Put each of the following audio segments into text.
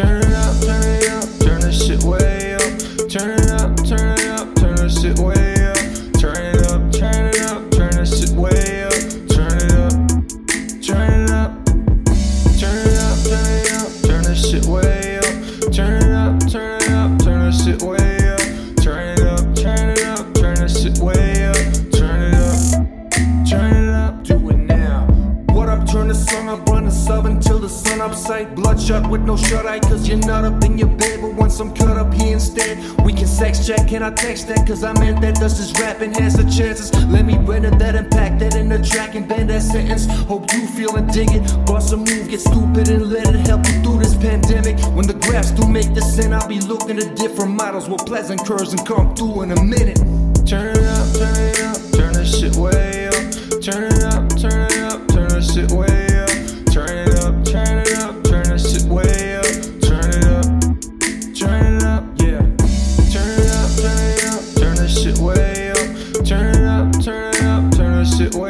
Turn it up, turn it up, turn this shit way up. Turn it up, turn it up, turn this shit way up. Until the sun up sight. Bloodshot with no shut eye, cause you're not up in your bed, but want some cut up here instead. We can sex check, can I text that? Cause I meant that does this rap enhance the chances. Let me render that and pack that in the track and bend that sentence. Hope you feel and dig it. A move, get stupid and let it help you through this pandemic. When the graphs do make the sin, I'll be looking at different models with pleasant curves and come through in a minute. Turn it up, turn it up, turn that shit way shit. way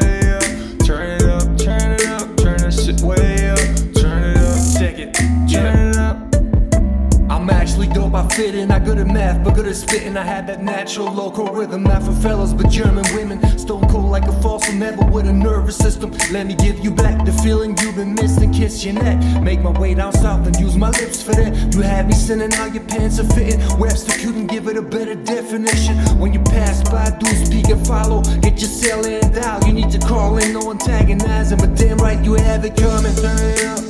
dope, I fit in. I good at math, but good at spitting. I had that natural local rhythm, not for fellas, but German women. Stone cold like a fossil, never with a nervous system. Let me give you back the feeling you've been missing. Kiss your neck, make my way down south and use my lips for that. You had me sinning, how your pants are fitting. Webster couldn't give it a better definition. When you pass by, do speak and follow. Get your cell and dial. You need to call in, no antagonizing, but damn right you have it coming. Turn it up,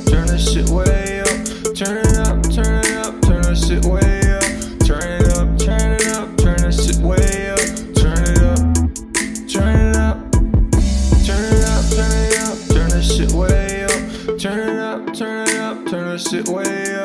up. Turn it up, turn up, shit way up,